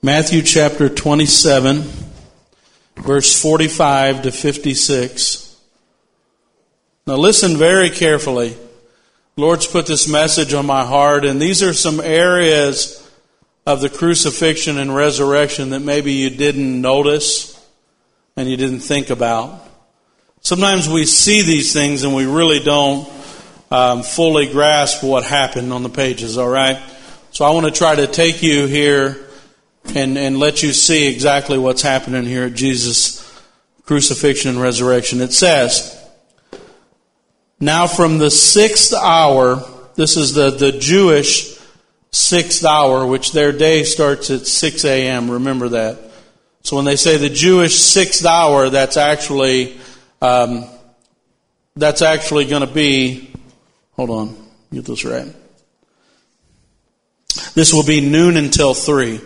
Matthew chapter 27, verse 45 to 56. Now listen very carefully. Lord's put this message on my heart, and these are some areas of the crucifixion and resurrection that maybe you didn't notice and you didn't think about. Sometimes we see these things and we really don't um, fully grasp what happened on the pages, all right? So I want to try to take you here and, and let you see exactly what's happening here at Jesus' crucifixion and resurrection. It says, Now from the sixth hour, this is the, the Jewish sixth hour, which their day starts at 6 a.m., remember that. So when they say the Jewish sixth hour, that's actually, um, that's actually going to be, hold on, get this right. This will be noon until 3.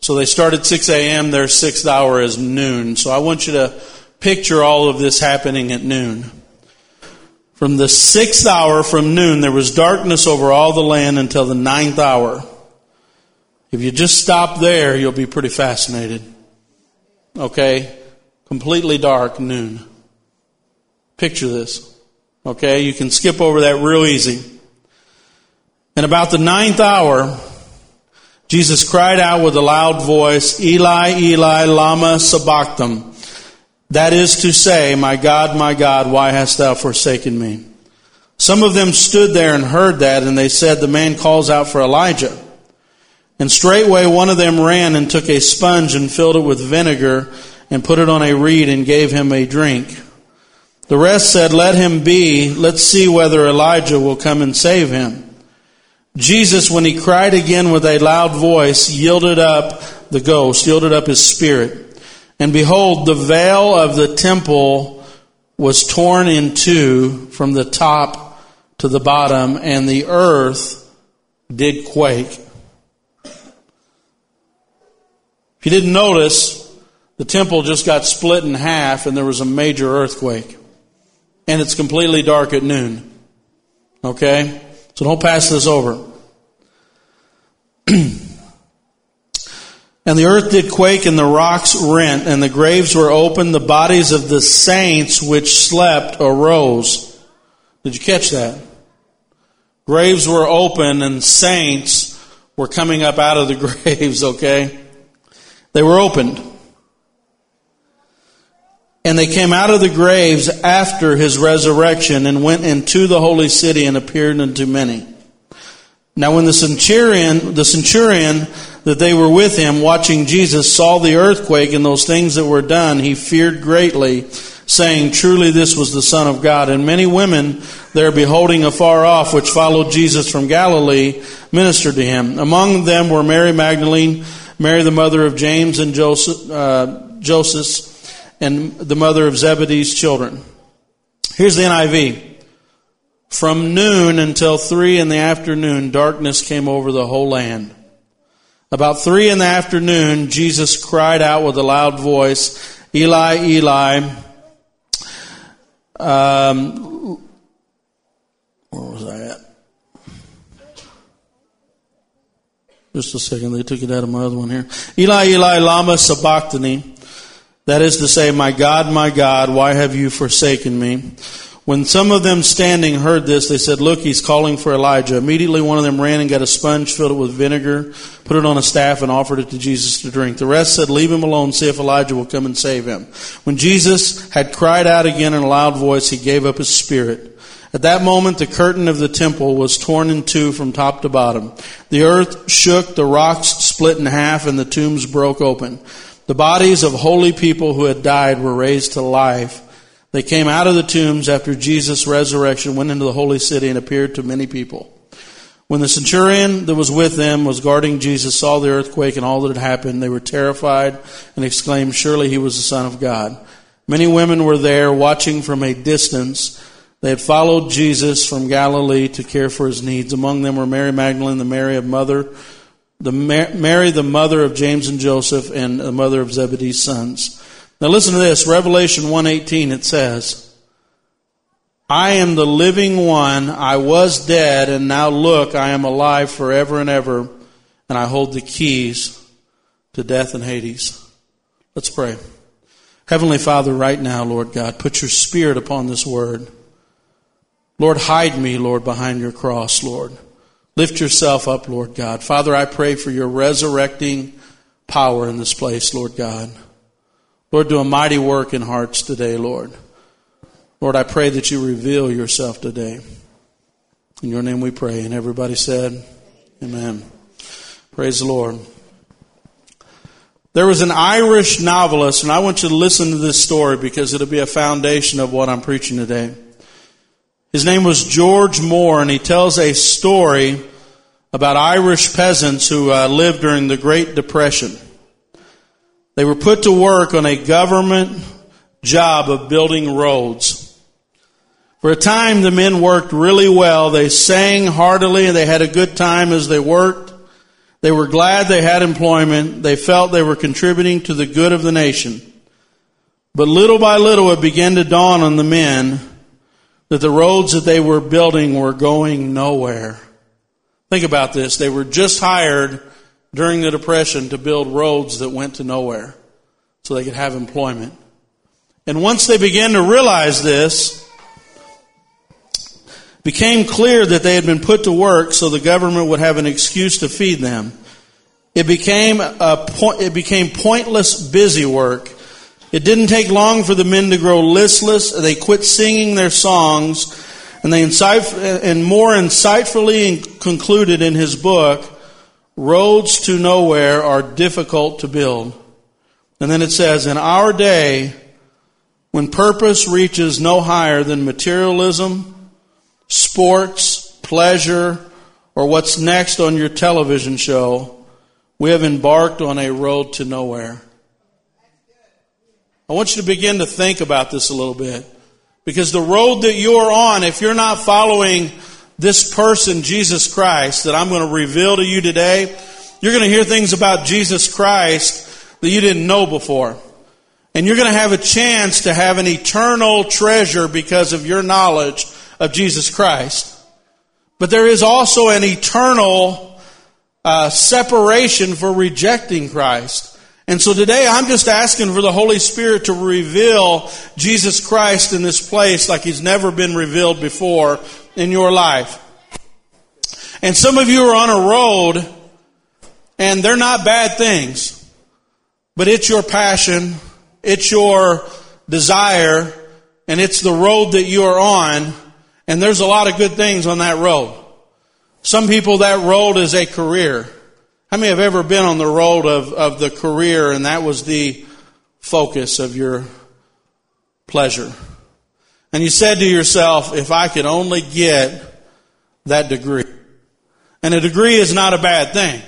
So they start at 6 a.m., their sixth hour is noon. So I want you to picture all of this happening at noon. From the sixth hour from noon, there was darkness over all the land until the ninth hour. If you just stop there, you'll be pretty fascinated. Okay? Completely dark noon. Picture this. Okay? You can skip over that real easy. And about the ninth hour, Jesus cried out with a loud voice, Eli, Eli, lama sabachthani. That is to say, My God, my God, why hast thou forsaken me? Some of them stood there and heard that, and they said, The man calls out for Elijah. And straightway one of them ran and took a sponge and filled it with vinegar and put it on a reed and gave him a drink. The rest said, Let him be. Let's see whether Elijah will come and save him. Jesus, when he cried again with a loud voice, yielded up the ghost, yielded up his spirit. And behold, the veil of the temple was torn in two from the top to the bottom, and the earth did quake. If you didn't notice, the temple just got split in half and there was a major earthquake. And it's completely dark at noon. Okay? So don't pass this over. and the earth did quake, and the rocks rent, and the graves were opened. The bodies of the saints which slept arose. Did you catch that? Graves were open, and saints were coming up out of the graves, okay? They were opened. And they came out of the graves after his resurrection and went into the holy city and appeared unto many. Now when the centurion, the centurion that they were with him watching Jesus saw the earthquake and those things that were done, he feared greatly, saying, Truly this was the Son of God. And many women there beholding afar off, which followed Jesus from Galilee, ministered to him. Among them were Mary Magdalene, Mary the mother of James and Joseph, uh, Joseph and the mother of Zebedee's children. Here's the NIV. From noon until three in the afternoon, darkness came over the whole land. About three in the afternoon, Jesus cried out with a loud voice, Eli, Eli, um, where was I at? Just a second, they took it out of my other one here. Eli, Eli, lama sabachthani. That is to say, My God, my God, why have you forsaken me? When some of them standing heard this, they said, Look, he's calling for Elijah. Immediately one of them ran and got a sponge, filled it with vinegar, put it on a staff, and offered it to Jesus to drink. The rest said, Leave him alone, see if Elijah will come and save him. When Jesus had cried out again in a loud voice, he gave up his spirit. At that moment, the curtain of the temple was torn in two from top to bottom. The earth shook, the rocks split in half, and the tombs broke open. The bodies of holy people who had died were raised to life. They came out of the tombs after Jesus' resurrection, went into the holy city, and appeared to many people. When the centurion that was with them was guarding Jesus saw the earthquake and all that had happened, they were terrified and exclaimed, Surely he was the Son of God. Many women were there watching from a distance. They had followed Jesus from Galilee to care for his needs. Among them were Mary Magdalene, the Mary of mother the Mary, the mother of James and Joseph, and the mother of Zebedee's sons. Now listen to this. Revelation 1.18, it says, I am the living one. I was dead, and now look, I am alive forever and ever, and I hold the keys to death and Hades. Let's pray. Heavenly Father, right now, Lord God, put your spirit upon this word. Lord, hide me, Lord, behind your cross, Lord. Lift yourself up, Lord God. Father, I pray for your resurrecting power in this place, Lord God. Lord, do a mighty work in hearts today, Lord. Lord, I pray that you reveal yourself today. In your name we pray. And everybody said, Amen. Praise the Lord. There was an Irish novelist, and I want you to listen to this story because it'll be a foundation of what I'm preaching today. His name was George Moore, and he tells a story about Irish peasants who uh, lived during the Great Depression. They were put to work on a government job of building roads. For a time, the men worked really well. They sang heartily and they had a good time as they worked. They were glad they had employment. They felt they were contributing to the good of the nation. But little by little it began to dawn on the men that the roads that they were building were going nowhere. Think about this. They were just hired during the Depression to build roads that went to nowhere so they could have employment. And once they began to realize this, became clear that they had been put to work so the government would have an excuse to feed them. It became a it became pointless busy work. It didn't take long for the men to grow listless. They quit singing their songs, and they and more insightfully concluded in his book, "Roads to Nowhere are difficult to build." And then it says, "In our day, when purpose reaches no higher than materialism, sports, pleasure, or what's next on your television show, we have embarked on a road to nowhere. I want you to begin to think about this a little bit. Because the road that you're on, if you're not following this person, Jesus Christ, that I'm going to reveal to you today, you're going to hear things about Jesus Christ that you didn't know before. And you're going to have a chance to have an eternal treasure because of your knowledge of Jesus Christ. But there is also an eternal uh, separation for rejecting Christ. And so today I'm just asking for the Holy Spirit to reveal Jesus Christ in this place like He's never been revealed before in your life. And some of you are on a road and they're not bad things, but it's your passion, it's your desire, and it's the road that you're on and there's a lot of good things on that road. Some people, that road is a career. How many have ever been on the road of, of the career and that was the focus of your pleasure? And you said to yourself, if I could only get that degree. And a degree is not a bad thing.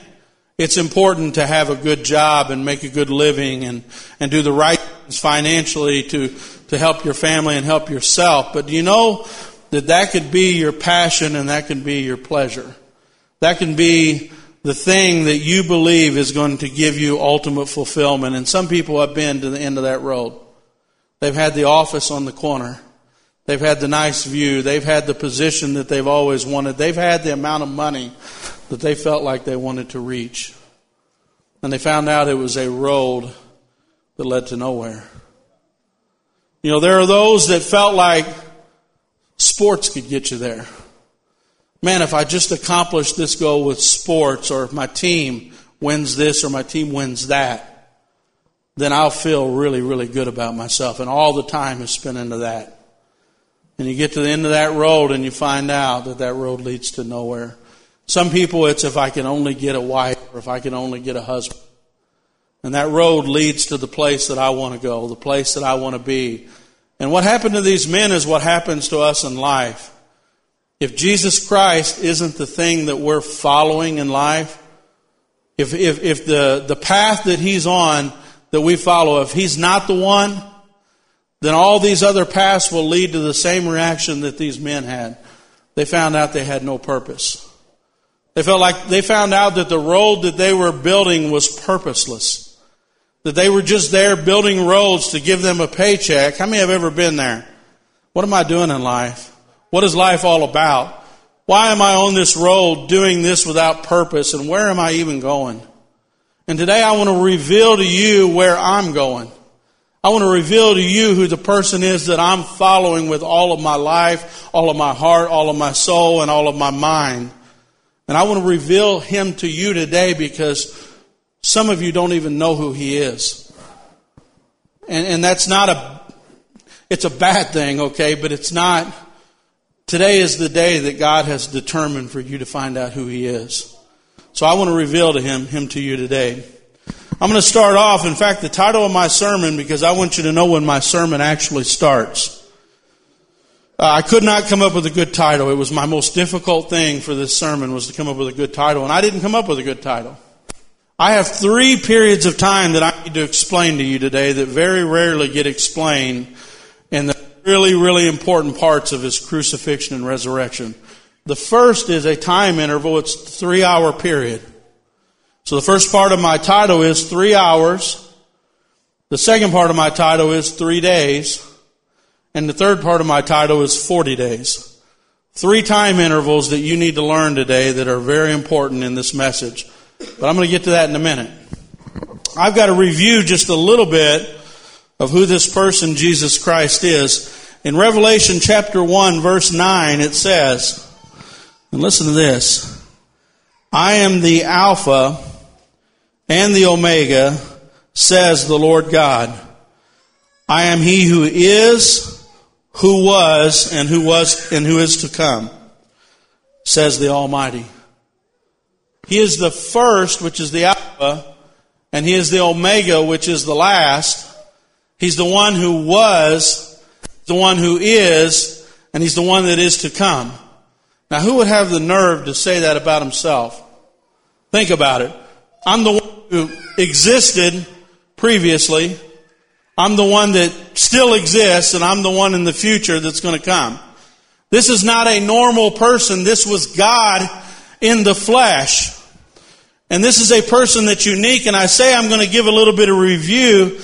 It's important to have a good job and make a good living and, and do the right things financially to, to help your family and help yourself. But do you know that that could be your passion and that can be your pleasure. That can be the thing that you believe is going to give you ultimate fulfillment. And some people have been to the end of that road. They've had the office on the corner. They've had the nice view. They've had the position that they've always wanted. They've had the amount of money that they felt like they wanted to reach. And they found out it was a road that led to nowhere. You know, there are those that felt like Sports could get you there. Man, if I just accomplish this goal with sports, or if my team wins this or my team wins that, then I'll feel really, really good about myself. And all the time is spent into that. And you get to the end of that road and you find out that that road leads to nowhere. Some people, it's if I can only get a wife or if I can only get a husband. And that road leads to the place that I want to go, the place that I want to be, and what happened to these men is what happens to us in life. If Jesus Christ isn't the thing that we're following in life, if, if, if the, the path that He's on that we follow, if He's not the one, then all these other paths will lead to the same reaction that these men had. They found out they had no purpose. They felt like they found out that the road that they were building was purposeless that they were just there building roads to give them a paycheck. How many have ever been there? What am I doing in life? What is life all about? Why am I on this road doing this without purpose and where am I even going? And today I want to reveal to you where I'm going. I want to reveal to you who the person is that I'm following with all of my life, all of my heart, all of my soul, and all of my mind. And I want to reveal him to you today because some of you don't even know who he is. And, and that's not a, it's a bad thing, okay, but it's not, today is the day that God has determined for you to find out who he is. So I want to reveal to him, him to you today. I'm going to start off, in fact, the title of my sermon, because I want you to know when my sermon actually starts. Uh, I could not come up with a good title. It was my most difficult thing for this sermon was to come up with a good title, and I didn't come up with a good title. I have three periods of time that I need to explain to you today that very rarely get explained in the really, really important parts of his crucifixion and resurrection. The first is a time interval. It's three hour period. So the first part of my title is three hours. The second part of my title is three days. And the third part of my title is 40 days. Three time intervals that you need to learn today that are very important in this message. But I'm going to get to that in a minute. I've got to review just a little bit of who this person, Jesus Christ, is. In Revelation chapter 1 verse 9, it says, and listen to this. I am the Alpha and the Omega, says the Lord God. I am he who is, who was, and who was, and who is to come, says the Almighty. He is the first, which is the Alpha, and He is the Omega, which is the last. He's the one who was, the one who is, and He's the one that is to come. Now, who would have the nerve to say that about himself? Think about it. I'm the one who existed previously. I'm the one that still exists, and I'm the one in the future that's going to come. This is not a normal person. This was God in the flesh. And this is a person that's unique, and I say I'm going to give a little bit of review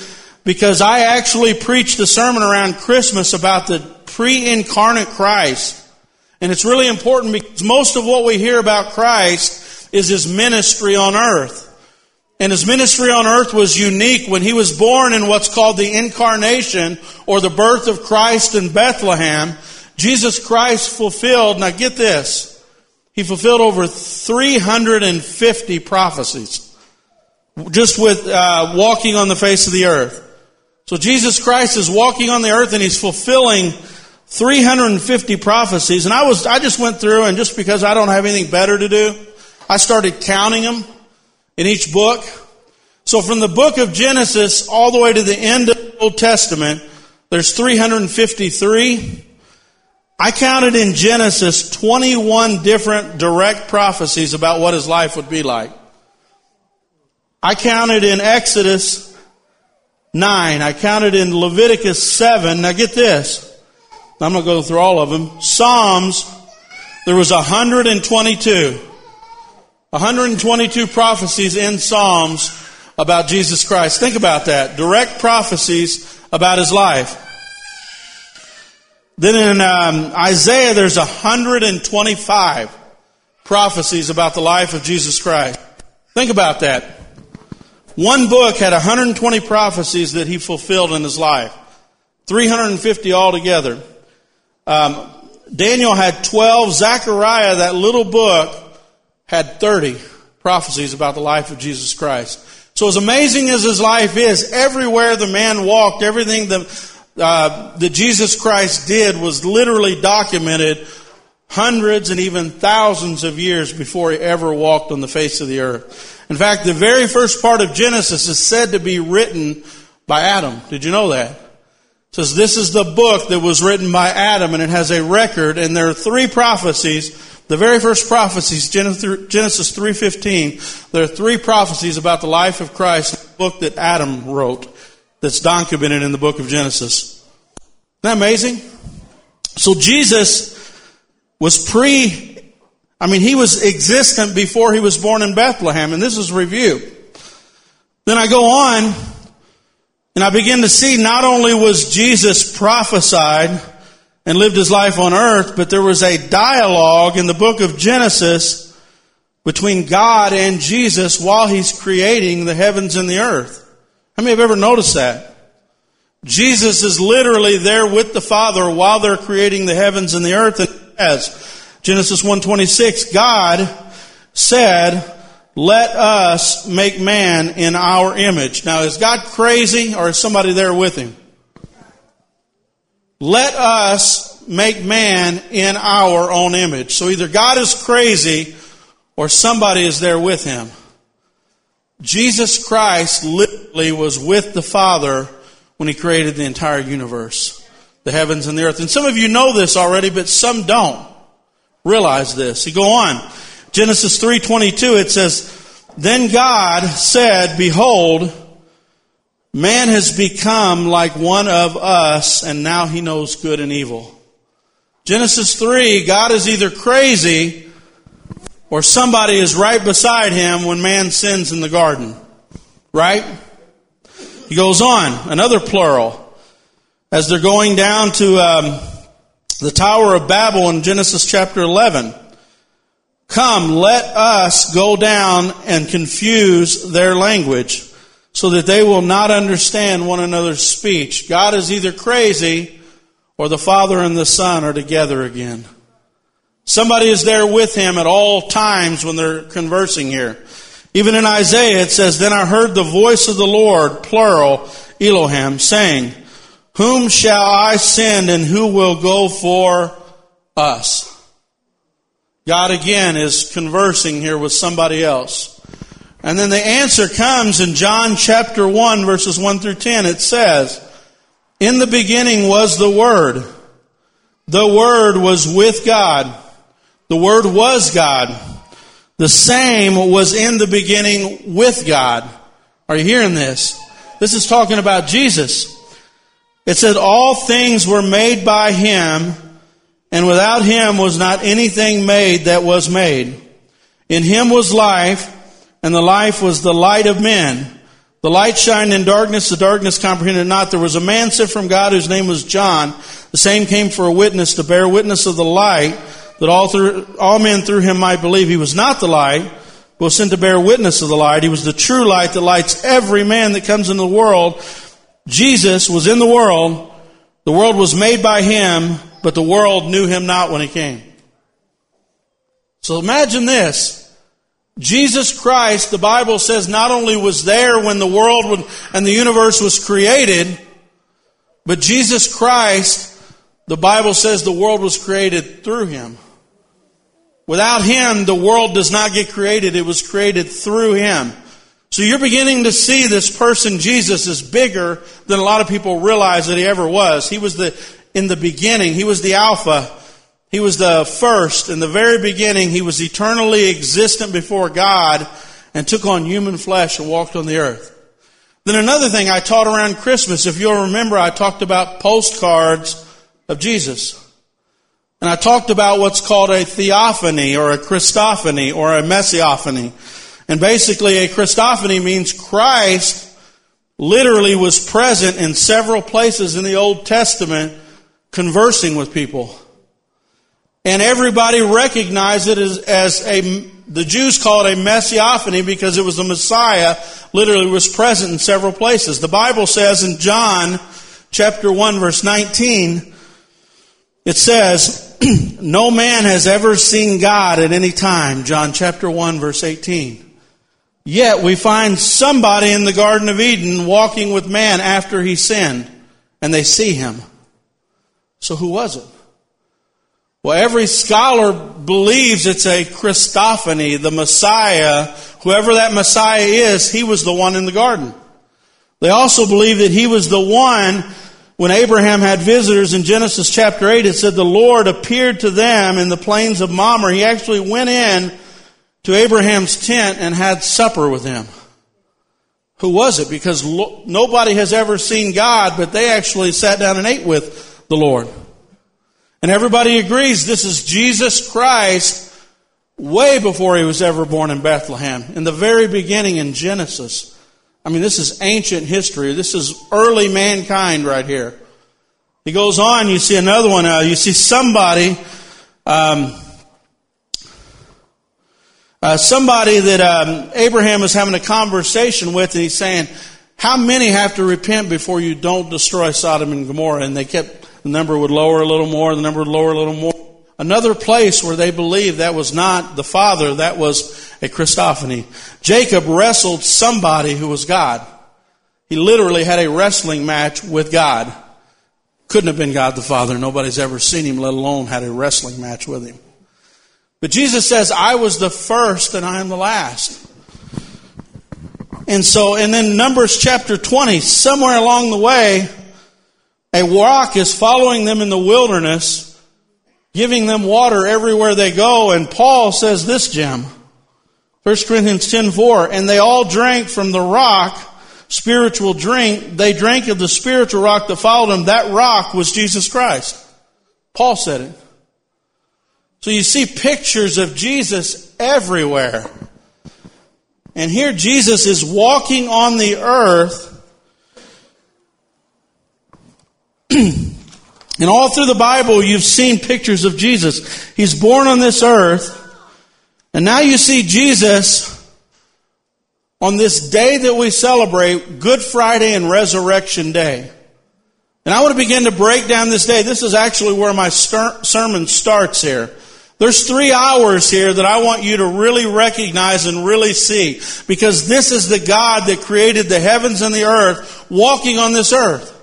because I actually preached a sermon around Christmas about the pre-incarnate Christ. And it's really important because most of what we hear about Christ is his ministry on earth. And his ministry on earth was unique when he was born in what's called the incarnation or the birth of Christ in Bethlehem. Jesus Christ fulfilled, now get this, he fulfilled over 350 prophecies just with uh, walking on the face of the earth. So Jesus Christ is walking on the earth and he's fulfilling 350 prophecies. And I was, I just went through and just because I don't have anything better to do, I started counting them in each book. So from the book of Genesis all the way to the end of the Old Testament, there's 353. I counted in Genesis 21 different direct prophecies about what his life would be like. I counted in Exodus 9. I counted in Leviticus 7. Now get this. I'm not going through all of them. Psalms, there was 122. 122 prophecies in Psalms about Jesus Christ. Think about that. Direct prophecies about his life. Then in um, Isaiah, there's 125 prophecies about the life of Jesus Christ. Think about that. One book had 120 prophecies that he fulfilled in his life. 350 altogether. Um, Daniel had 12. Zechariah, that little book, had 30 prophecies about the life of Jesus Christ. So as amazing as his life is, everywhere the man walked, everything uh, that Jesus Christ did was literally documented hundreds and even thousands of years before he ever walked on the face of the earth. In fact, the very first part of Genesis is said to be written by Adam. Did you know that? It says this is the book that was written by Adam and it has a record and there are three prophecies. The very first prophecies, Genesis 3.15, there are three prophecies about the life of Christ, in the book that Adam wrote that's documented in the book of Genesis. Isn't that amazing? So Jesus was pre, I mean, he was existent before he was born in Bethlehem, and this is review. Then I go on, and I begin to see not only was Jesus prophesied and lived his life on earth, but there was a dialogue in the book of Genesis between God and Jesus while He's creating the heavens and the earth. How many have ever noticed that? Jesus is literally there with the Father while they're creating the heavens and the earth. And as Genesis 1:26, God said, "Let us make man in our image." Now, is God crazy, or is somebody there with him? Let us make man in our own image. So either God is crazy, or somebody is there with him. Jesus Christ literally was with the Father when he created the entire universe, the heavens and the earth. And some of you know this already, but some don't realize this. You go on. Genesis 3:22 it says, "Then God said, behold, man has become like one of us and now he knows good and evil." Genesis 3, God is either crazy or somebody is right beside him when man sins in the garden. Right? He goes on, another plural. As they're going down to um, the Tower of Babel in Genesis chapter 11. Come, let us go down and confuse their language so that they will not understand one another's speech. God is either crazy or the Father and the Son are together again. Somebody is there with him at all times when they're conversing here. Even in Isaiah it says, Then I heard the voice of the Lord, plural, Elohim, saying, Whom shall I send and who will go for us? God again is conversing here with somebody else. And then the answer comes in John chapter 1 verses 1 through 10. It says, In the beginning was the Word. The Word was with God. The Word was God. The same was in the beginning with God. Are you hearing this? This is talking about Jesus. It said, All things were made by Him, and without Him was not anything made that was made. In Him was life, and the life was the light of men. The light shined in darkness, the darkness comprehended not. There was a man sent from God whose name was John. The same came for a witness to bear witness of the light that all, through, all men through him might believe. He was not the light, but was sent to bear witness of the light. He was the true light that lights every man that comes into the world. Jesus was in the world. The world was made by him, but the world knew him not when he came. So imagine this. Jesus Christ, the Bible says, not only was there when the world and the universe was created, but Jesus Christ, the Bible says the world was created through him. Without Him, the world does not get created. It was created through Him. So you're beginning to see this person, Jesus, is bigger than a lot of people realize that He ever was. He was the, in the beginning, He was the Alpha. He was the first. In the very beginning, He was eternally existent before God and took on human flesh and walked on the earth. Then another thing I taught around Christmas, if you'll remember, I talked about postcards of Jesus. And I talked about what's called a theophany or a Christophany or a messiophany. And basically a Christophany means Christ literally was present in several places in the Old Testament conversing with people. And everybody recognized it as, as a, the Jews call it a messiophany because it was the Messiah literally was present in several places. The Bible says in John chapter 1 verse 19, it says, no man has ever seen God at any time, John chapter 1 verse 18. Yet we find somebody in the Garden of Eden walking with man after he sinned, and they see him. So who was it? Well, every scholar believes it's a Christophany, the Messiah. Whoever that Messiah is, he was the one in the garden. They also believe that he was the one when Abraham had visitors in Genesis chapter 8, it said the Lord appeared to them in the plains of Mamre. He actually went in to Abraham's tent and had supper with him. Who was it? Because lo- nobody has ever seen God, but they actually sat down and ate with the Lord. And everybody agrees this is Jesus Christ way before he was ever born in Bethlehem. In the very beginning in Genesis. I mean, this is ancient history. This is early mankind right here. He goes on, you see another one. Uh, you see somebody, um, Uh, somebody that um, Abraham is having a conversation with, and he's saying, "How many have to repent before you don't destroy Sodom and Gomorrah?" And they kept the number would lower a little more, the number would lower a little more. Another place where they believed that was not the Father, that was a Christophany. Jacob wrestled somebody who was God. He literally had a wrestling match with God. Couldn't have been God the Father. Nobody's ever seen him, let alone had a wrestling match with him. But Jesus says, I was the first and I am the last. And so, and then Numbers chapter 20, somewhere along the way, a rock is following them in the wilderness, giving them water everywhere they go. And Paul says this, Jim. 1 Corinthians 10 4, and they all drank from the rock, spiritual drink. They drank of the spiritual rock that followed them. That rock was Jesus Christ. Paul said it. So you see pictures of Jesus everywhere. And here Jesus is walking on the earth. and all through the Bible, you've seen pictures of Jesus. He's born on this earth. And now you see Jesus on this day that we celebrate, Good Friday and Resurrection Day. And I want to begin to break down this day. This is actually where my sermon starts here. There's three hours here that I want you to really recognize and really see because this is the God that created the heavens and the earth walking on this earth.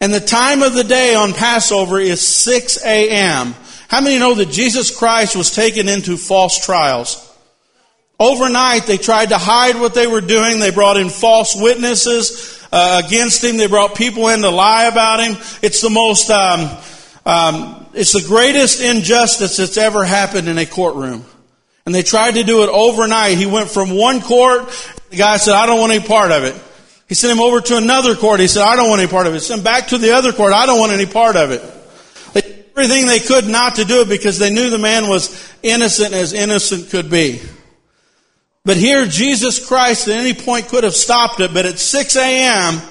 And the time of the day on Passover is 6 a.m. How many know that Jesus Christ was taken into false trials? Overnight, they tried to hide what they were doing. They brought in false witnesses uh, against him. They brought people in to lie about him. It's the most um, um, it's the greatest injustice that's ever happened in a courtroom. And they tried to do it overnight. He went from one court, the guy said, I don't want any part of it. He sent him over to another court. He said, I don't want any part of it. Sent him back to the other court. I don't want any part of it. They did everything they could not to do it because they knew the man was innocent as innocent could be. But here, Jesus Christ at any point could have stopped it, but at 6 a.m.,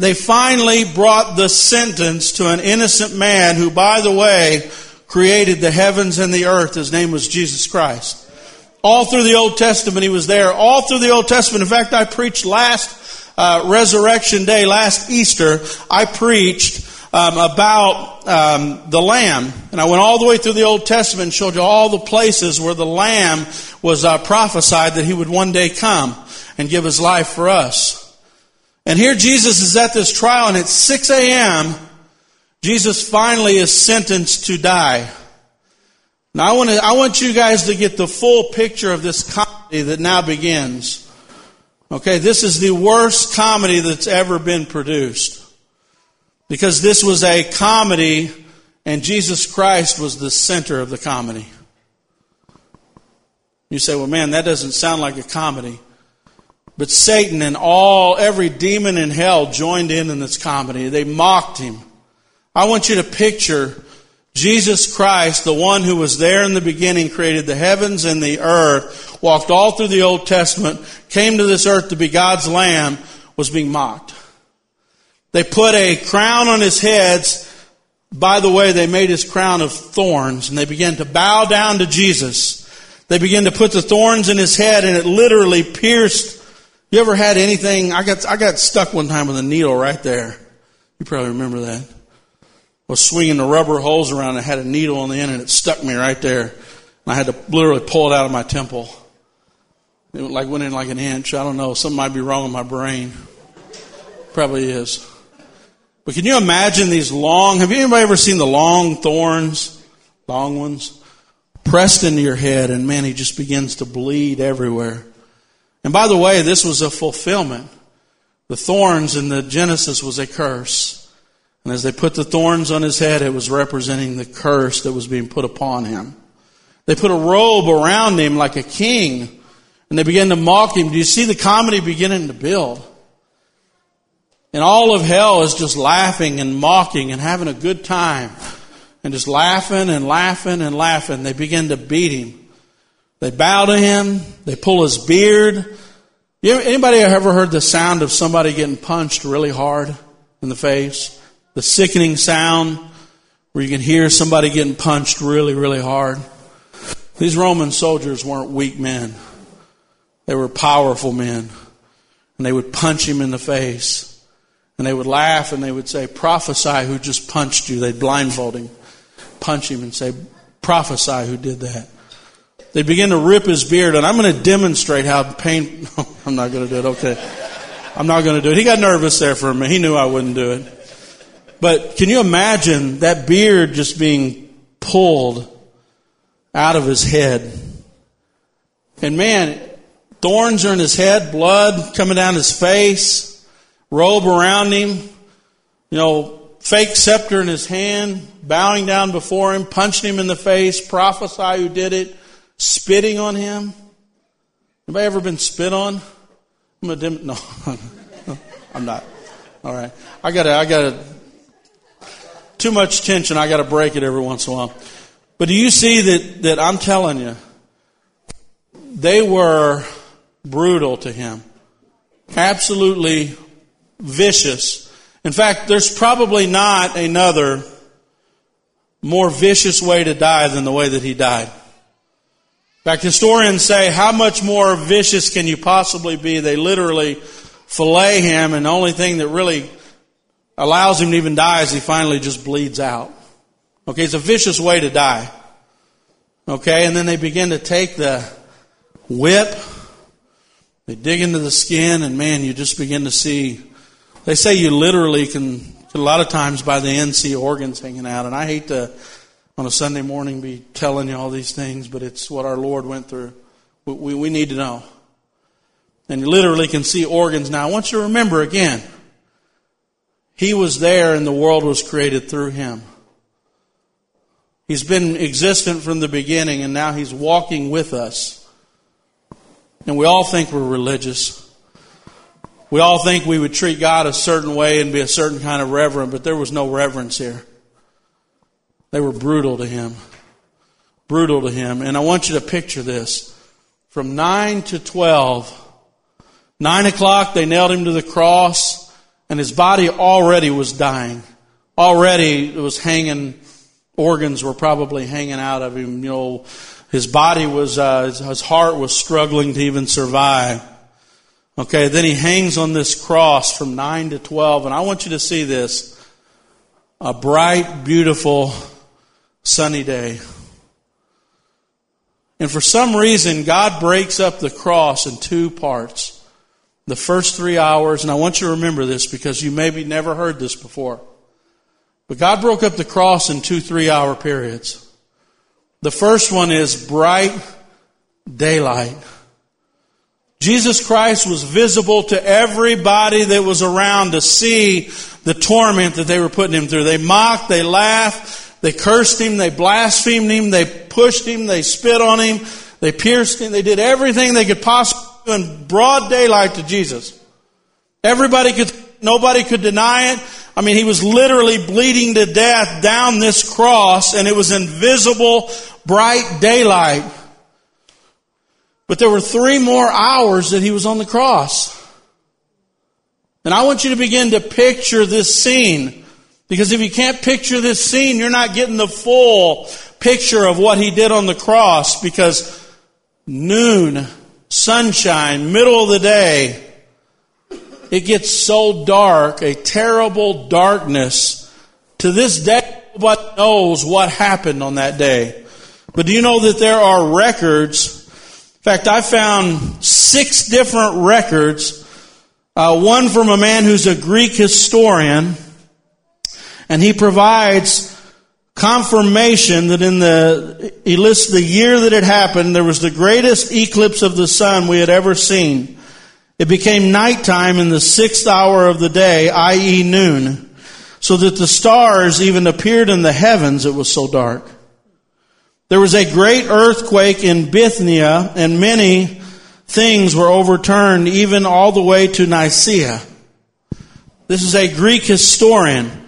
they finally brought the sentence to an innocent man who, by the way, created the heavens and the earth. His name was Jesus Christ. All through the Old Testament, he was there. All through the Old Testament. In fact, I preached last uh, Resurrection Day, last Easter. I preached um, about um, the Lamb, and I went all the way through the Old Testament and showed you all the places where the Lamb was uh, prophesied that he would one day come and give his life for us. And here Jesus is at this trial, and at 6 a.m., Jesus finally is sentenced to die. Now I want to, I want you guys to get the full picture of this comedy that now begins. Okay, this is the worst comedy that's ever been produced. Because this was a comedy and Jesus Christ was the center of the comedy. You say, well man, that doesn't sound like a comedy. But Satan and all, every demon in hell joined in in this comedy. They mocked him. I want you to picture Jesus Christ, the one who was there in the beginning, created the heavens and the earth, walked all through the Old Testament, came to this earth to be God's Lamb, was being mocked. They put a crown on his head. By the way, they made his crown of thorns and they began to bow down to Jesus. They began to put the thorns in his head and it literally pierced you ever had anything? I got, I got stuck one time with a needle right there. You probably remember that. I was swinging the rubber hose around and had a needle on the end and it stuck me right there. And I had to literally pull it out of my temple. It like went in like an inch. I don't know. Something might be wrong with my brain. Probably is. But can you imagine these long, have anybody ever seen the long thorns? Long ones? Pressed into your head and man, he just begins to bleed everywhere. And by the way, this was a fulfillment. The thorns in the Genesis was a curse. And as they put the thorns on his head, it was representing the curse that was being put upon him. They put a robe around him like a king, and they began to mock him. Do you see the comedy beginning to build? And all of hell is just laughing and mocking and having a good time. And just laughing and laughing and laughing. They begin to beat him. They bow to him. They pull his beard. Anybody ever heard the sound of somebody getting punched really hard in the face? The sickening sound where you can hear somebody getting punched really, really hard. These Roman soldiers weren't weak men. They were powerful men. And they would punch him in the face. And they would laugh and they would say, prophesy who just punched you. They'd blindfold him, punch him and say, prophesy who did that. They begin to rip his beard and I'm going to demonstrate how pain, I'm not going to do it. Okay. I'm not going to do it. He got nervous there for a minute. He knew I wouldn't do it. But can you imagine that beard just being pulled out of his head? And man, thorns are in his head, blood coming down his face, robe around him, you know, fake scepter in his hand, bowing down before him, punching him in the face, prophesy who did it, spitting on him. Anybody ever been spit on? I'm a dim- no, I'm not. All right, I gotta, I gotta. Too much tension. I gotta break it every once in a while. But do you see that? That I'm telling you, they were brutal to him, absolutely vicious. In fact, there's probably not another more vicious way to die than the way that he died. In fact, historians say, how much more vicious can you possibly be? They literally fillet him, and the only thing that really allows him to even die is he finally just bleeds out. Okay, it's a vicious way to die. Okay, and then they begin to take the whip, they dig into the skin, and man, you just begin to see. They say you literally can, a lot of times by the end, see organs hanging out, and I hate to on a Sunday morning be telling you all these things, but it's what our Lord went through. We, we, we need to know. And you literally can see organs now. I want you to remember again, He was there and the world was created through Him. He's been existent from the beginning and now He's walking with us. And we all think we're religious. We all think we would treat God a certain way and be a certain kind of reverent, but there was no reverence here. They were brutal to him. Brutal to him. And I want you to picture this. From 9 to 12, 9 o'clock, they nailed him to the cross, and his body already was dying. Already it was hanging, organs were probably hanging out of him. You know, his body was, uh, his heart was struggling to even survive. Okay, then he hangs on this cross from 9 to 12, and I want you to see this. A bright, beautiful sunny day. And for some reason, God breaks up the cross in two parts. The first three hours, and I want you to remember this because you maybe never heard this before. But God broke up the cross in two three hour periods. The first one is bright daylight. Jesus Christ was visible to everybody that was around to see the torment that they were putting him through. They mocked, they laughed, they cursed him, they blasphemed him, they pushed him, they spit on him, they pierced him, they did everything they could possibly do in broad daylight to Jesus. Everybody could, nobody could deny it. I mean, he was literally bleeding to death down this cross and it was invisible, bright daylight. But there were three more hours that he was on the cross. And I want you to begin to picture this scene. Because if you can't picture this scene, you're not getting the full picture of what he did on the cross because noon, sunshine, middle of the day, it gets so dark, a terrible darkness. To this day, nobody knows what happened on that day. But do you know that there are records? In fact, I found six different records. Uh, one from a man who's a Greek historian and he provides confirmation that in the, he lists the year that it happened, there was the greatest eclipse of the sun we had ever seen. It became nighttime in the sixth hour of the day, i.e. noon, so that the stars even appeared in the heavens, it was so dark. There was a great earthquake in Bithynia, and many things were overturned, even all the way to Nicaea. This is a Greek historian.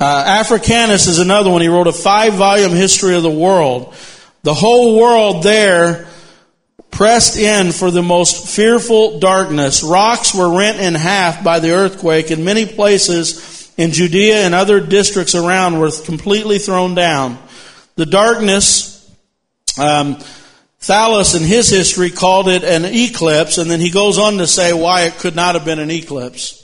Uh, Africanus is another one. He wrote a five volume history of the world. The whole world there pressed in for the most fearful darkness. Rocks were rent in half by the earthquake, and many places in Judea and other districts around were completely thrown down. The darkness Um, Thales in his history called it an eclipse, and then he goes on to say why it could not have been an eclipse.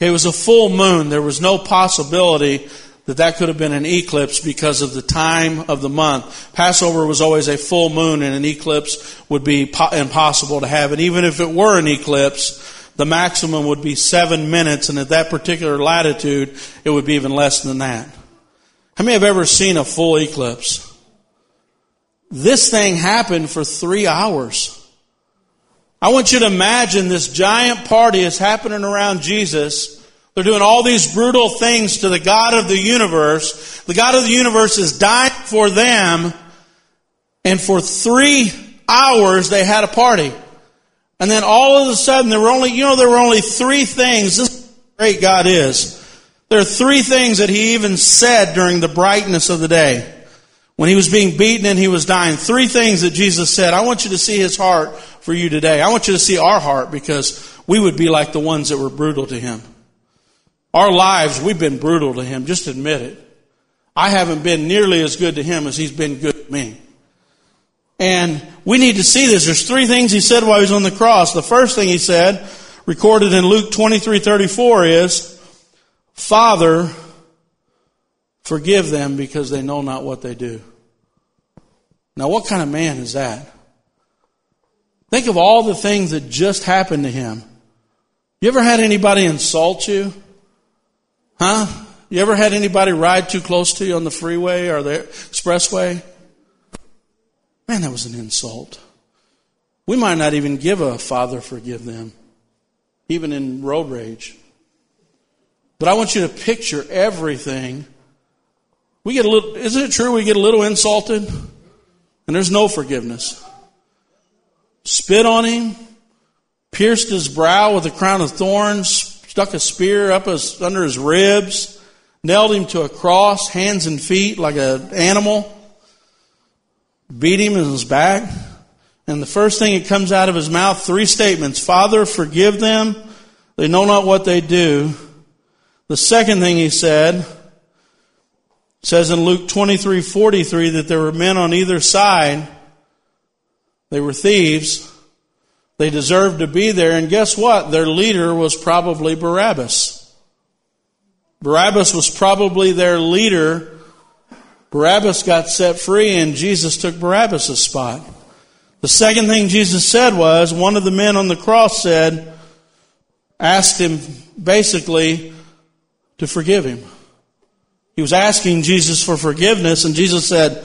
It was a full moon. There was no possibility that that could have been an eclipse because of the time of the month. Passover was always a full moon, and an eclipse would be po- impossible to have. And even if it were an eclipse, the maximum would be seven minutes, and at that particular latitude, it would be even less than that. How many have ever seen a full eclipse? This thing happened for three hours. I want you to imagine this giant party is happening around Jesus. They're doing all these brutal things to the God of the universe. The God of the universe is dying for them. And for three hours they had a party. And then all of a sudden there were only, you know, there were only three things. This great God is. There are three things that he even said during the brightness of the day when he was being beaten and he was dying. Three things that Jesus said. I want you to see his heart for you today. I want you to see our heart because we would be like the ones that were brutal to him. Our lives, we've been brutal to him. Just admit it. I haven't been nearly as good to him as he's been good to me. And we need to see this. There's three things he said while he was on the cross. The first thing he said, recorded in Luke 23, 34 is, Father, Forgive them because they know not what they do. Now, what kind of man is that? Think of all the things that just happened to him. You ever had anybody insult you? Huh? You ever had anybody ride too close to you on the freeway or the expressway? Man, that was an insult. We might not even give a father forgive them, even in road rage. But I want you to picture everything we get a little, isn't it true we get a little insulted? And there's no forgiveness. Spit on him, pierced his brow with a crown of thorns, stuck a spear up his, under his ribs, nailed him to a cross, hands and feet like an animal, beat him in his back. And the first thing that comes out of his mouth, three statements. Father, forgive them. They know not what they do. The second thing he said, says in Luke 23 43 that there were men on either side. They were thieves. They deserved to be there. And guess what? Their leader was probably Barabbas. Barabbas was probably their leader. Barabbas got set free and Jesus took Barabbas' spot. The second thing Jesus said was, one of the men on the cross said, asked him basically to forgive him. He was asking Jesus for forgiveness, and Jesus said,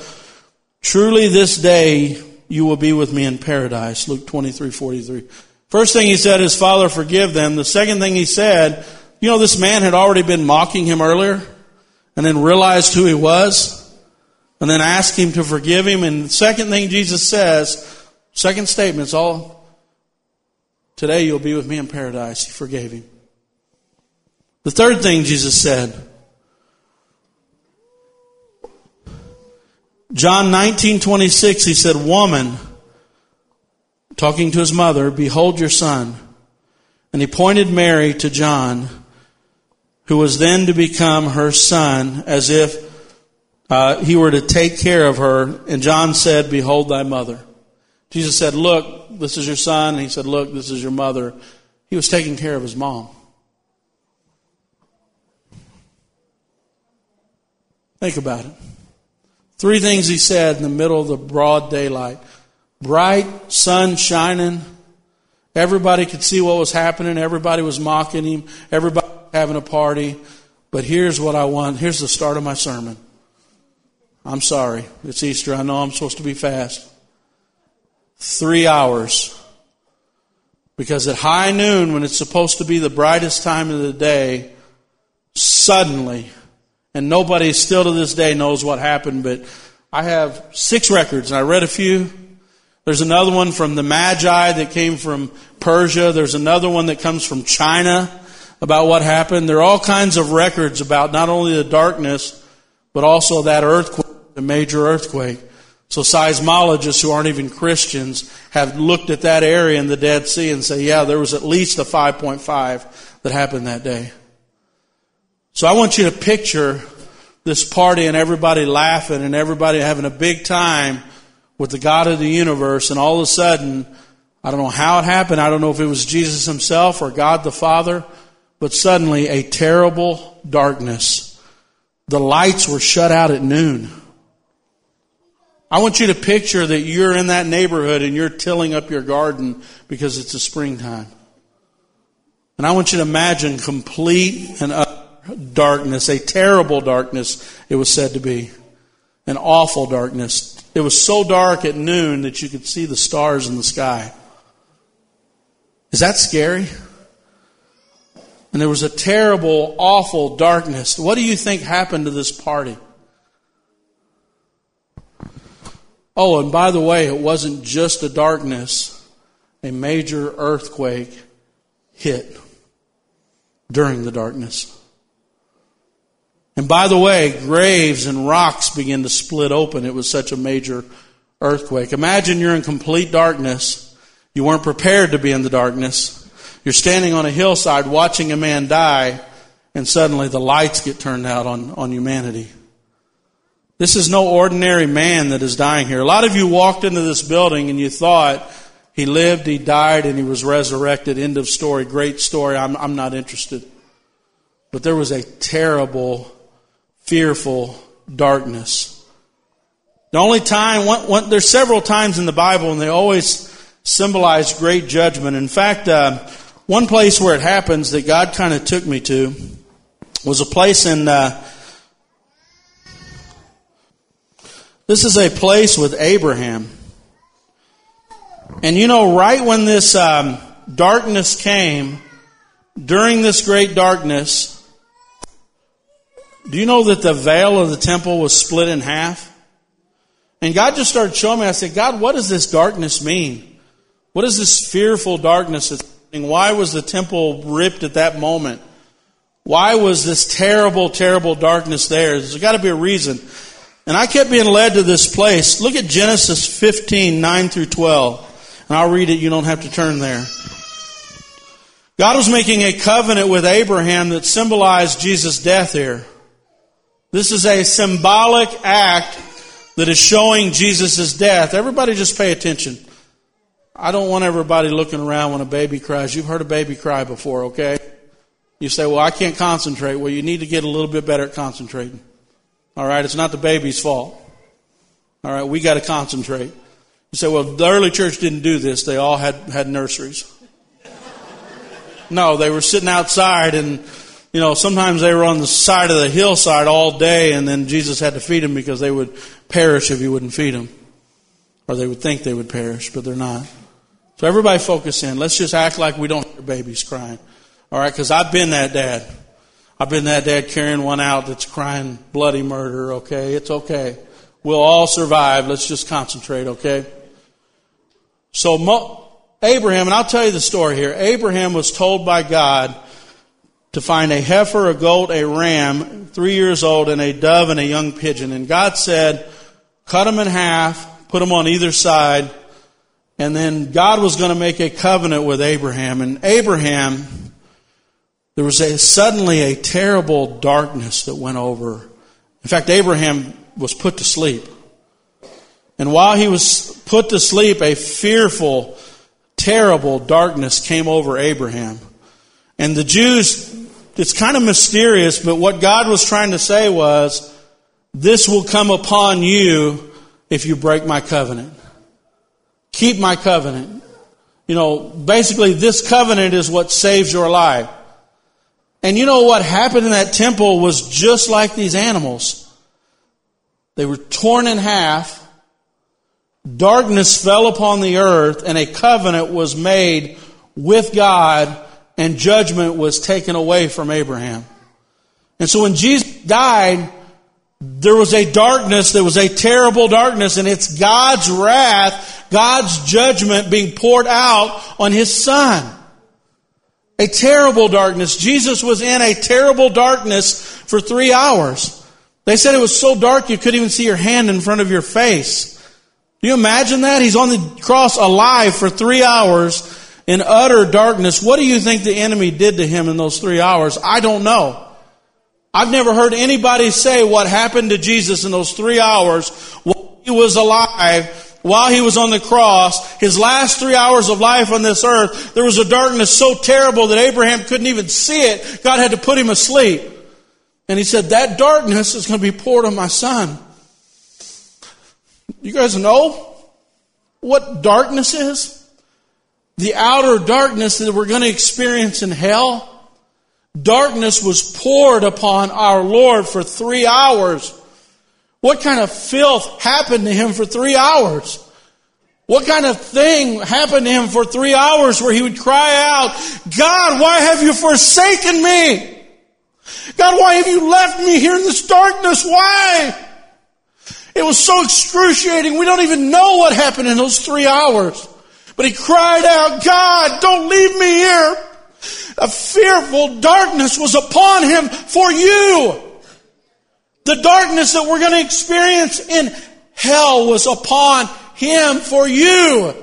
Truly this day you will be with me in paradise. Luke 23, 43. First thing he said is, Father, forgive them. The second thing he said, you know, this man had already been mocking him earlier, and then realized who he was, and then asked him to forgive him. And the second thing Jesus says, second statement is all, today you'll be with me in paradise. He forgave him. The third thing Jesus said, John 19:26 he said, "Woman, talking to his mother, behold your son." And he pointed Mary to John, who was then to become her son, as if uh, he were to take care of her. And John said, "Behold thy mother." Jesus said, "Look, this is your son." And he said, "Look, this is your mother." He was taking care of his mom. Think about it. Three things he said in the middle of the broad daylight. Bright sun shining. Everybody could see what was happening. Everybody was mocking him. Everybody having a party. But here's what I want. Here's the start of my sermon. I'm sorry. It's Easter. I know I'm supposed to be fast. Three hours. Because at high noon, when it's supposed to be the brightest time of the day, suddenly and nobody still to this day knows what happened, but I have six records, and I read a few. There's another one from the Magi that came from Persia. There's another one that comes from China about what happened. There are all kinds of records about not only the darkness, but also that earthquake, the major earthquake. So seismologists who aren't even Christians have looked at that area in the Dead Sea and say, yeah, there was at least a 5.5 that happened that day. So I want you to picture this party and everybody laughing and everybody having a big time with the God of the universe, and all of a sudden, I don't know how it happened. I don't know if it was Jesus himself or God the Father, but suddenly a terrible darkness. The lights were shut out at noon. I want you to picture that you're in that neighborhood and you're tilling up your garden because it's a springtime. And I want you to imagine complete and utter darkness, a terrible darkness, it was said to be. An awful darkness. It was so dark at noon that you could see the stars in the sky. Is that scary? And there was a terrible, awful darkness. What do you think happened to this party? Oh, and by the way, it wasn't just a darkness, a major earthquake hit during the darkness. And by the way, graves and rocks began to split open. It was such a major earthquake. Imagine you're in complete darkness. You weren't prepared to be in the darkness. You're standing on a hillside watching a man die, and suddenly the lights get turned out on, on humanity. This is no ordinary man that is dying here. A lot of you walked into this building and you thought he lived, he died, and he was resurrected. End of story. Great story. I'm, I'm not interested. But there was a terrible, fearful darkness. The only time, one, one, there's several times in the Bible, and they always symbolize great judgment. In fact, uh, one place where it happens that God kind of took me to was a place in. Uh, this is a place with Abraham. And you know, right when this um, darkness came, during this great darkness, do you know that the veil of the temple was split in half? And God just started showing me. I said, God, what does this darkness mean? What is this fearful darkness happening? Why was the temple ripped at that moment? Why was this terrible, terrible darkness there? There's got to be a reason. And I kept being led to this place. Look at Genesis 15, 9 through 12. And I'll read it. You don't have to turn there. God was making a covenant with Abraham that symbolized Jesus' death here. This is a symbolic act that is showing Jesus' death. Everybody just pay attention. I don't want everybody looking around when a baby cries. You've heard a baby cry before, okay? You say, well, I can't concentrate. Well, you need to get a little bit better at concentrating. All right? It's not the baby's fault. All right? We got to concentrate. You say, well, the early church didn't do this. They all had, had nurseries. No, they were sitting outside and you know, sometimes they were on the side of the hillside all day and then Jesus had to feed them because they would perish if he wouldn't feed them. Or they would think they would perish, but they're not. So everybody focus in. Let's just act like we don't hear babies crying. Alright, cause I've been that dad. I've been that dad carrying one out that's crying bloody murder, okay? It's okay. We'll all survive. Let's just concentrate, okay? So Mo- Abraham, and I'll tell you the story here. Abraham was told by God to find a heifer, a goat, a ram, three years old, and a dove and a young pigeon. And God said, cut them in half, put them on either side, and then God was going to make a covenant with Abraham. And Abraham, there was a, suddenly a terrible darkness that went over. In fact, Abraham was put to sleep. And while he was put to sleep, a fearful, terrible darkness came over Abraham. And the Jews it's kind of mysterious, but what God was trying to say was, this will come upon you if you break my covenant. Keep my covenant. You know, basically this covenant is what saves your life. And you know what happened in that temple was just like these animals. They were torn in half. Darkness fell upon the earth and a covenant was made with God and judgment was taken away from Abraham. And so when Jesus died, there was a darkness, there was a terrible darkness, and it's God's wrath, God's judgment being poured out on His Son. A terrible darkness. Jesus was in a terrible darkness for three hours. They said it was so dark you couldn't even see your hand in front of your face. Do you imagine that? He's on the cross alive for three hours in utter darkness. What do you think the enemy did to him in those three hours? I don't know. I've never heard anybody say what happened to Jesus in those three hours while he was alive, while he was on the cross, his last three hours of life on this earth, there was a darkness so terrible that Abraham couldn't even see it. God had to put him asleep. And he said, that darkness is going to be poured on my son. You guys know what darkness is? The outer darkness that we're going to experience in hell. Darkness was poured upon our Lord for three hours. What kind of filth happened to him for three hours? What kind of thing happened to him for three hours where he would cry out, God, why have you forsaken me? God, why have you left me here in this darkness? Why? It was so excruciating. We don't even know what happened in those three hours. But he cried out, God, don't leave me here. A fearful darkness was upon him for you. The darkness that we're going to experience in hell was upon him for you.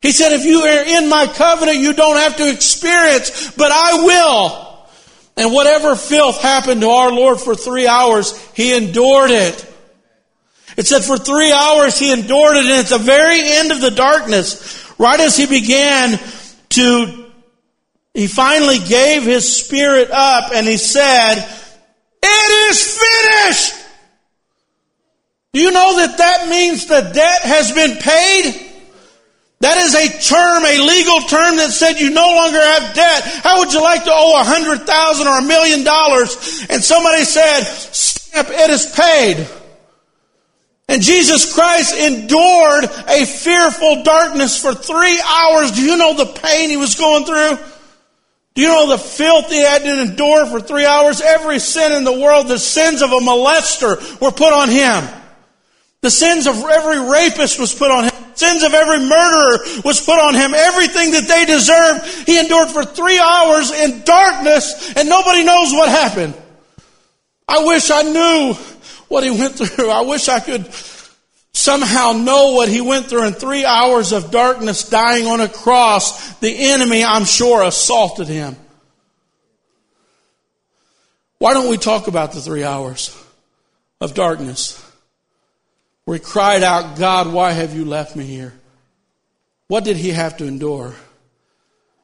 He said, if you are in my covenant, you don't have to experience, but I will. And whatever filth happened to our Lord for three hours, he endured it. It said for three hours he endured it, and at the very end of the darkness, right as he began to, he finally gave his spirit up and he said, it is finished! Do you know that that means the debt has been paid? That is a term, a legal term that said you no longer have debt. How would you like to owe a hundred thousand or a million dollars and somebody said, it is paid. And Jesus Christ endured a fearful darkness for three hours. Do you know the pain he was going through? Do you know the filth he had to endure for three hours? Every sin in the world, the sins of a molester were put on him. The sins of every rapist was put on him. The Sins of every murderer was put on him. Everything that they deserved, he endured for three hours in darkness and nobody knows what happened. I wish I knew what he went through. I wish I could somehow know what he went through in three hours of darkness dying on a cross. The enemy, I'm sure, assaulted him. Why don't we talk about the three hours of darkness where he cried out, God, why have you left me here? What did he have to endure?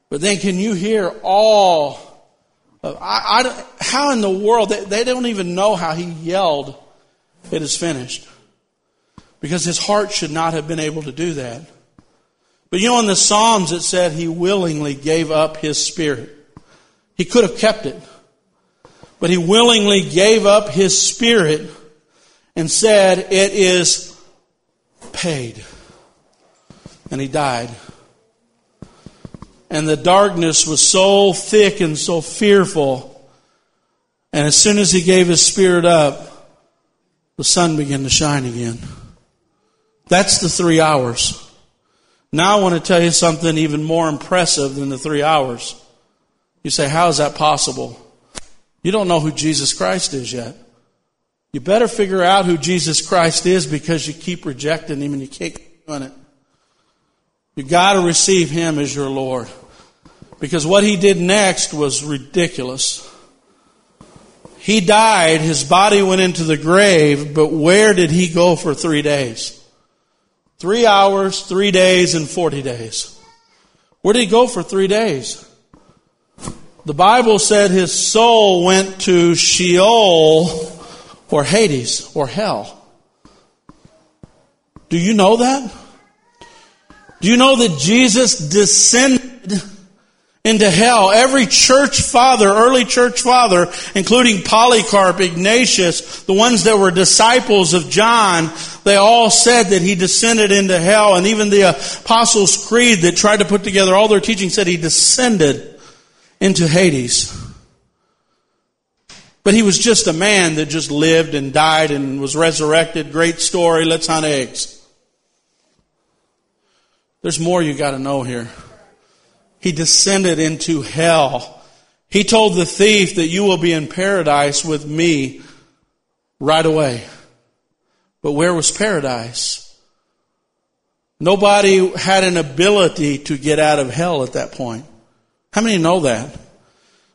But then can you hear all of, I, I, how in the world, they, they don't even know how he yelled it is finished. Because his heart should not have been able to do that. But you know, in the Psalms it said he willingly gave up his spirit. He could have kept it. But he willingly gave up his spirit and said, it is paid. And he died. And the darkness was so thick and so fearful. And as soon as he gave his spirit up, the sun began to shine again. That's the three hours. Now I want to tell you something even more impressive than the three hours. You say, how is that possible? You don't know who Jesus Christ is yet. You better figure out who Jesus Christ is because you keep rejecting Him and you can't keep doing it. You gotta receive Him as your Lord. Because what He did next was ridiculous. He died, his body went into the grave, but where did he go for three days? Three hours, three days, and 40 days. Where did he go for three days? The Bible said his soul went to Sheol or Hades or hell. Do you know that? Do you know that Jesus descended into hell. Every church father, early church father, including Polycarp, Ignatius, the ones that were disciples of John, they all said that he descended into hell. And even the Apostles' Creed that tried to put together all their teaching said he descended into Hades. But he was just a man that just lived and died and was resurrected. Great story. Let's hunt eggs. There's more you gotta know here. He descended into hell. He told the thief that you will be in paradise with me right away. But where was paradise? Nobody had an ability to get out of hell at that point. How many know that?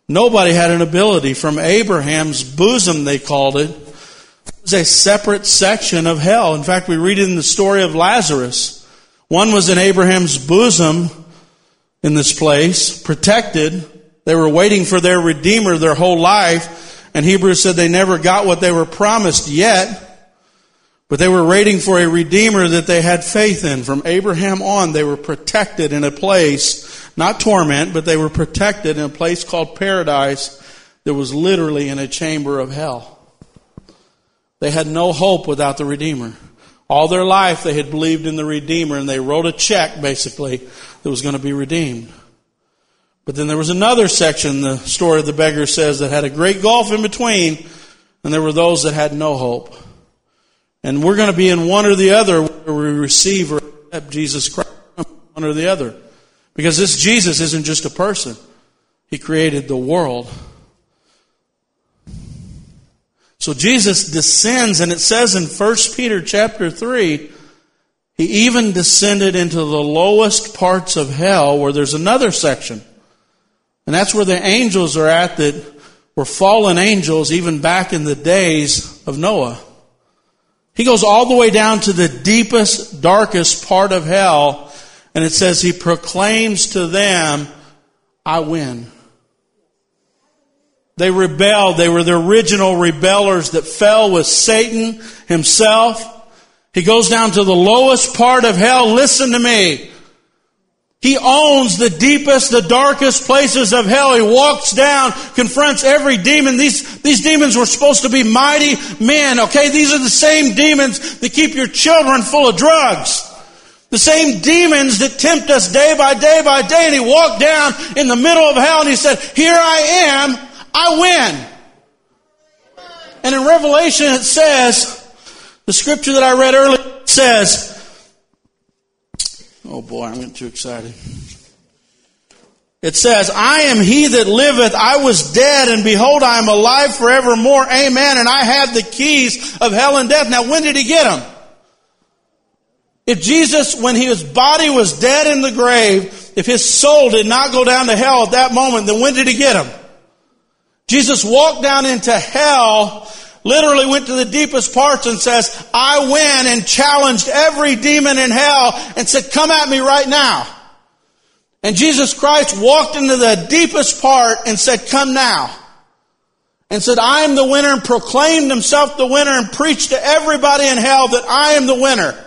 Nobody had an ability from Abraham's bosom, they called it. It was a separate section of hell. In fact, we read it in the story of Lazarus. One was in Abraham's bosom in this place, protected. They were waiting for their Redeemer their whole life. And Hebrews said they never got what they were promised yet. But they were waiting for a Redeemer that they had faith in. From Abraham on, they were protected in a place, not torment, but they were protected in a place called paradise that was literally in a chamber of hell. They had no hope without the Redeemer. All their life they had believed in the Redeemer and they wrote a check basically that was going to be redeemed. But then there was another section, the story of the beggar says, that had a great gulf in between and there were those that had no hope. And we're going to be in one or the other where we receive or accept Jesus Christ, one or the other. Because this Jesus isn't just a person. He created the world. So Jesus descends and it says in 1 Peter chapter 3, he even descended into the lowest parts of hell where there's another section. And that's where the angels are at that were fallen angels even back in the days of Noah. He goes all the way down to the deepest, darkest part of hell and it says he proclaims to them, I win. They rebelled. They were the original rebellers that fell with Satan himself. He goes down to the lowest part of hell. Listen to me. He owns the deepest, the darkest places of hell. He walks down, confronts every demon. These, these demons were supposed to be mighty men, okay? These are the same demons that keep your children full of drugs. The same demons that tempt us day by day by day. And he walked down in the middle of hell and he said, here I am. I win. And in Revelation it says, the scripture that I read earlier says, oh boy, I'm getting too excited. It says, I am he that liveth, I was dead, and behold, I am alive forevermore. Amen. And I have the keys of hell and death. Now, when did he get them? If Jesus, when his body was dead in the grave, if his soul did not go down to hell at that moment, then when did he get them? Jesus walked down into hell, literally went to the deepest parts and says, I win and challenged every demon in hell and said, come at me right now. And Jesus Christ walked into the deepest part and said, come now. And said, I am the winner and proclaimed himself the winner and preached to everybody in hell that I am the winner.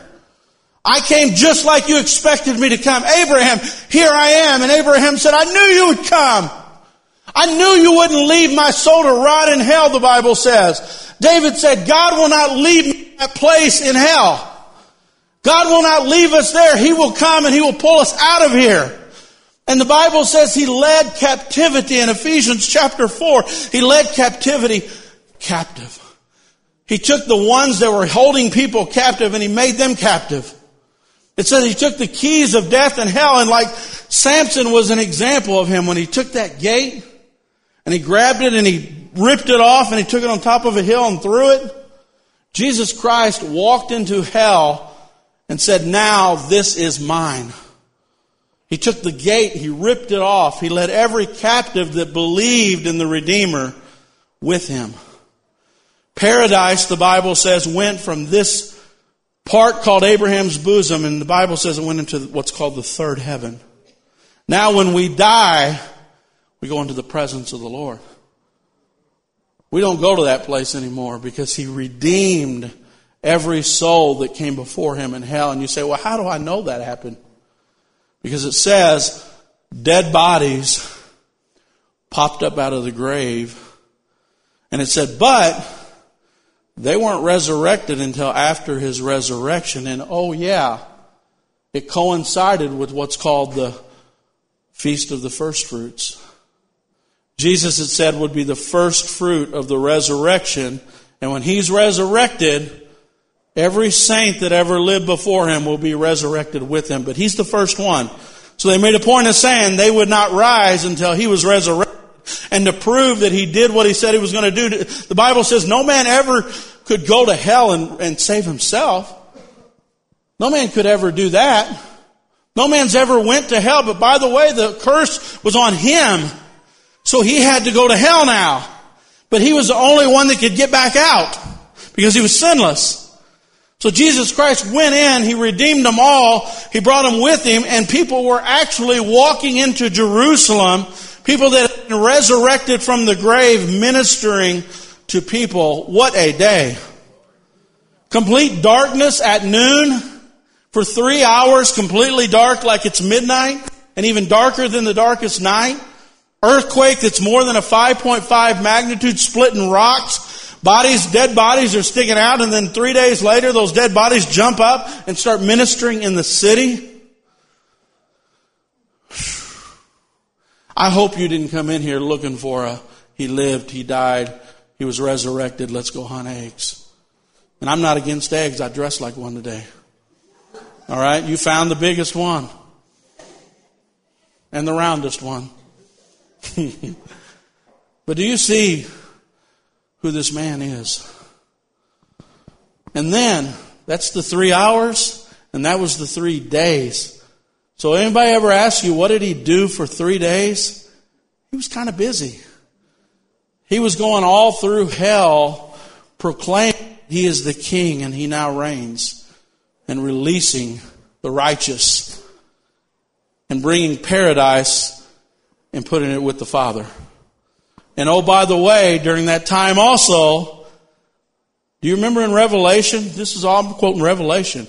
I came just like you expected me to come. Abraham, here I am. And Abraham said, I knew you would come. I knew you wouldn't leave my soul to rot in hell, the Bible says. David said, God will not leave me that place in hell. God will not leave us there. He will come and He will pull us out of here. And the Bible says He led captivity in Ephesians chapter 4. He led captivity captive. He took the ones that were holding people captive and He made them captive. It says He took the keys of death and hell and like Samson was an example of him when he took that gate and he grabbed it and he ripped it off and he took it on top of a hill and threw it. Jesus Christ walked into hell and said, now this is mine. He took the gate, he ripped it off, he led every captive that believed in the Redeemer with him. Paradise, the Bible says, went from this part called Abraham's bosom, and the Bible says it went into what's called the third heaven. Now when we die, we go into the presence of the Lord. We don't go to that place anymore because He redeemed every soul that came before Him in hell. And you say, well, how do I know that happened? Because it says dead bodies popped up out of the grave. And it said, but they weren't resurrected until after His resurrection. And oh yeah, it coincided with what's called the Feast of the First Fruits. Jesus, it said, would be the first fruit of the resurrection. And when he's resurrected, every saint that ever lived before him will be resurrected with him. But he's the first one. So they made a point of saying they would not rise until he was resurrected. And to prove that he did what he said he was going to do, the Bible says no man ever could go to hell and, and save himself. No man could ever do that. No man's ever went to hell, but by the way, the curse was on him. So he had to go to hell now. But he was the only one that could get back out. because he was sinless. So Jesus Christ went in, he redeemed them all, he brought them with him, and people were actually walking into Jerusalem, people that had been resurrected from the grave, ministering to people. What a day. Complete darkness at noon for three hours, completely dark like it's midnight, and even darker than the darkest night. Earthquake that's more than a 5.5 magnitude splitting rocks. Bodies, dead bodies are sticking out and then three days later those dead bodies jump up and start ministering in the city. I hope you didn't come in here looking for a, he lived, he died, he was resurrected, let's go hunt eggs. And I'm not against eggs, I dress like one today. Alright, you found the biggest one. And the roundest one. but do you see who this man is? And then, that's the three hours, and that was the three days. So anybody ever ask you, what did he do for three days? He was kind of busy. He was going all through hell proclaiming he is the king and he now reigns and releasing the righteous and bringing paradise and putting it with the Father. And oh, by the way, during that time also, do you remember in Revelation? This is all I'm quoting Revelation.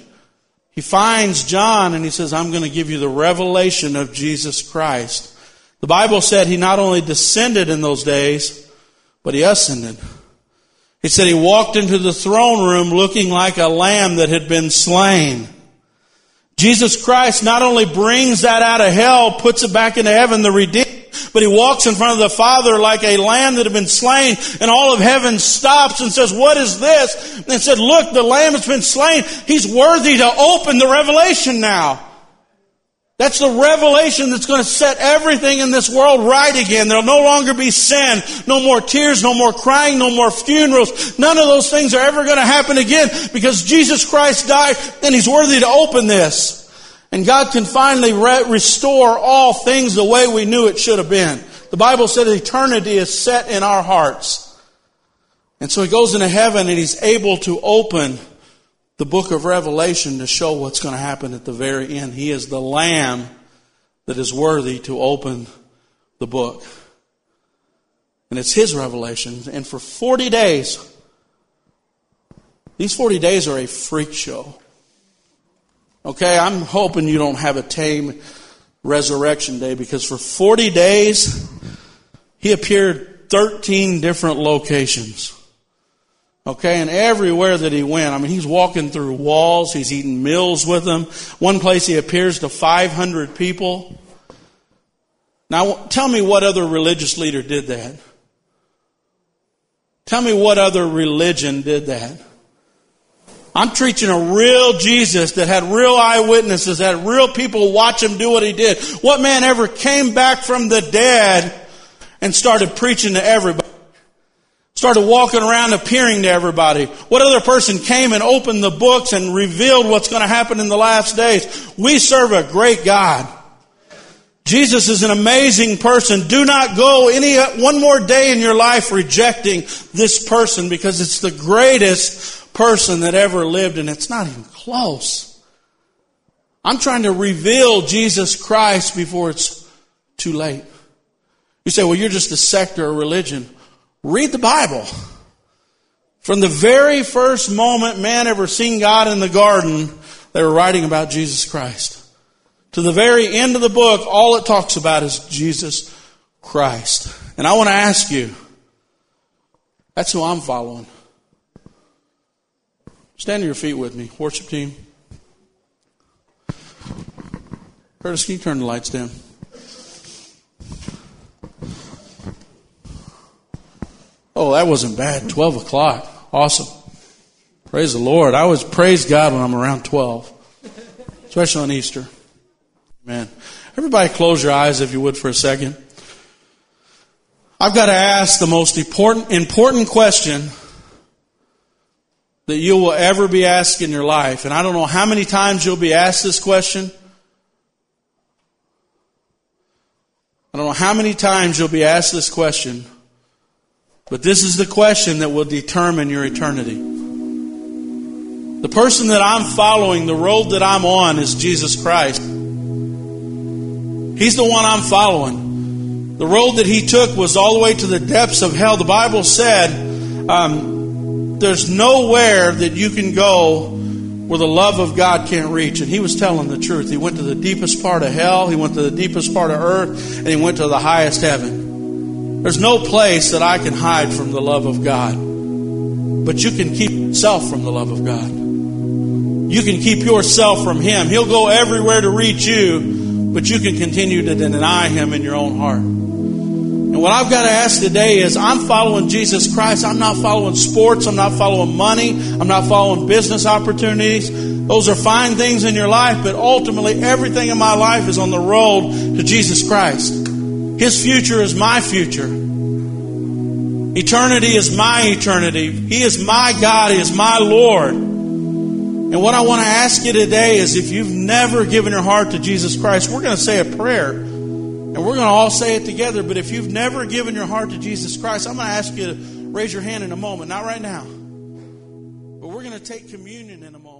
He finds John and he says, I'm going to give you the revelation of Jesus Christ. The Bible said he not only descended in those days, but he ascended. He said he walked into the throne room looking like a lamb that had been slain. Jesus Christ not only brings that out of hell, puts it back into heaven, the redeemed, but he walks in front of the Father like a lamb that had been slain, and all of heaven stops and says, what is this? And said, look, the lamb has been slain. He's worthy to open the revelation now. That's the revelation that's going to set everything in this world right again. There'll no longer be sin, no more tears, no more crying, no more funerals. None of those things are ever going to happen again because Jesus Christ died and He's worthy to open this. And God can finally re- restore all things the way we knew it should have been. The Bible said eternity is set in our hearts. And so He goes into heaven and He's able to open the book of Revelation to show what's going to happen at the very end. He is the Lamb that is worthy to open the book. And it's His revelation. And for 40 days, these 40 days are a freak show. Okay, I'm hoping you don't have a tame resurrection day because for 40 days, He appeared 13 different locations. Okay, and everywhere that he went, I mean, he's walking through walls, he's eating meals with them. One place he appears to 500 people. Now, tell me what other religious leader did that. Tell me what other religion did that. I'm preaching a real Jesus that had real eyewitnesses, that had real people watch him do what he did. What man ever came back from the dead and started preaching to everybody? Started walking around appearing to everybody. What other person came and opened the books and revealed what's going to happen in the last days? We serve a great God. Jesus is an amazing person. Do not go any one more day in your life rejecting this person because it's the greatest person that ever lived and it's not even close. I'm trying to reveal Jesus Christ before it's too late. You say, well, you're just a sect or a religion. Read the Bible. From the very first moment man ever seen God in the garden, they were writing about Jesus Christ. To the very end of the book, all it talks about is Jesus Christ. And I want to ask you, that's who I'm following. Stand to your feet with me, worship team. Curtis, can you turn the lights down? Oh, that wasn't bad. 12 o'clock. Awesome. Praise the Lord. I always praise God when I'm around 12, especially on Easter. Man. Everybody close your eyes if you would for a second. I've got to ask the most important, important question that you will ever be asked in your life. And I don't know how many times you'll be asked this question. I don't know how many times you'll be asked this question. But this is the question that will determine your eternity. The person that I'm following, the road that I'm on, is Jesus Christ. He's the one I'm following. The road that he took was all the way to the depths of hell. The Bible said um, there's nowhere that you can go where the love of God can't reach. And he was telling the truth. He went to the deepest part of hell, he went to the deepest part of earth, and he went to the highest heaven. There's no place that I can hide from the love of God. But you can keep yourself from the love of God. You can keep yourself from Him. He'll go everywhere to reach you, but you can continue to deny Him in your own heart. And what I've got to ask today is I'm following Jesus Christ. I'm not following sports. I'm not following money. I'm not following business opportunities. Those are fine things in your life, but ultimately everything in my life is on the road to Jesus Christ. His future is my future. Eternity is my eternity. He is my God. He is my Lord. And what I want to ask you today is if you've never given your heart to Jesus Christ, we're going to say a prayer. And we're going to all say it together. But if you've never given your heart to Jesus Christ, I'm going to ask you to raise your hand in a moment. Not right now. But we're going to take communion in a moment.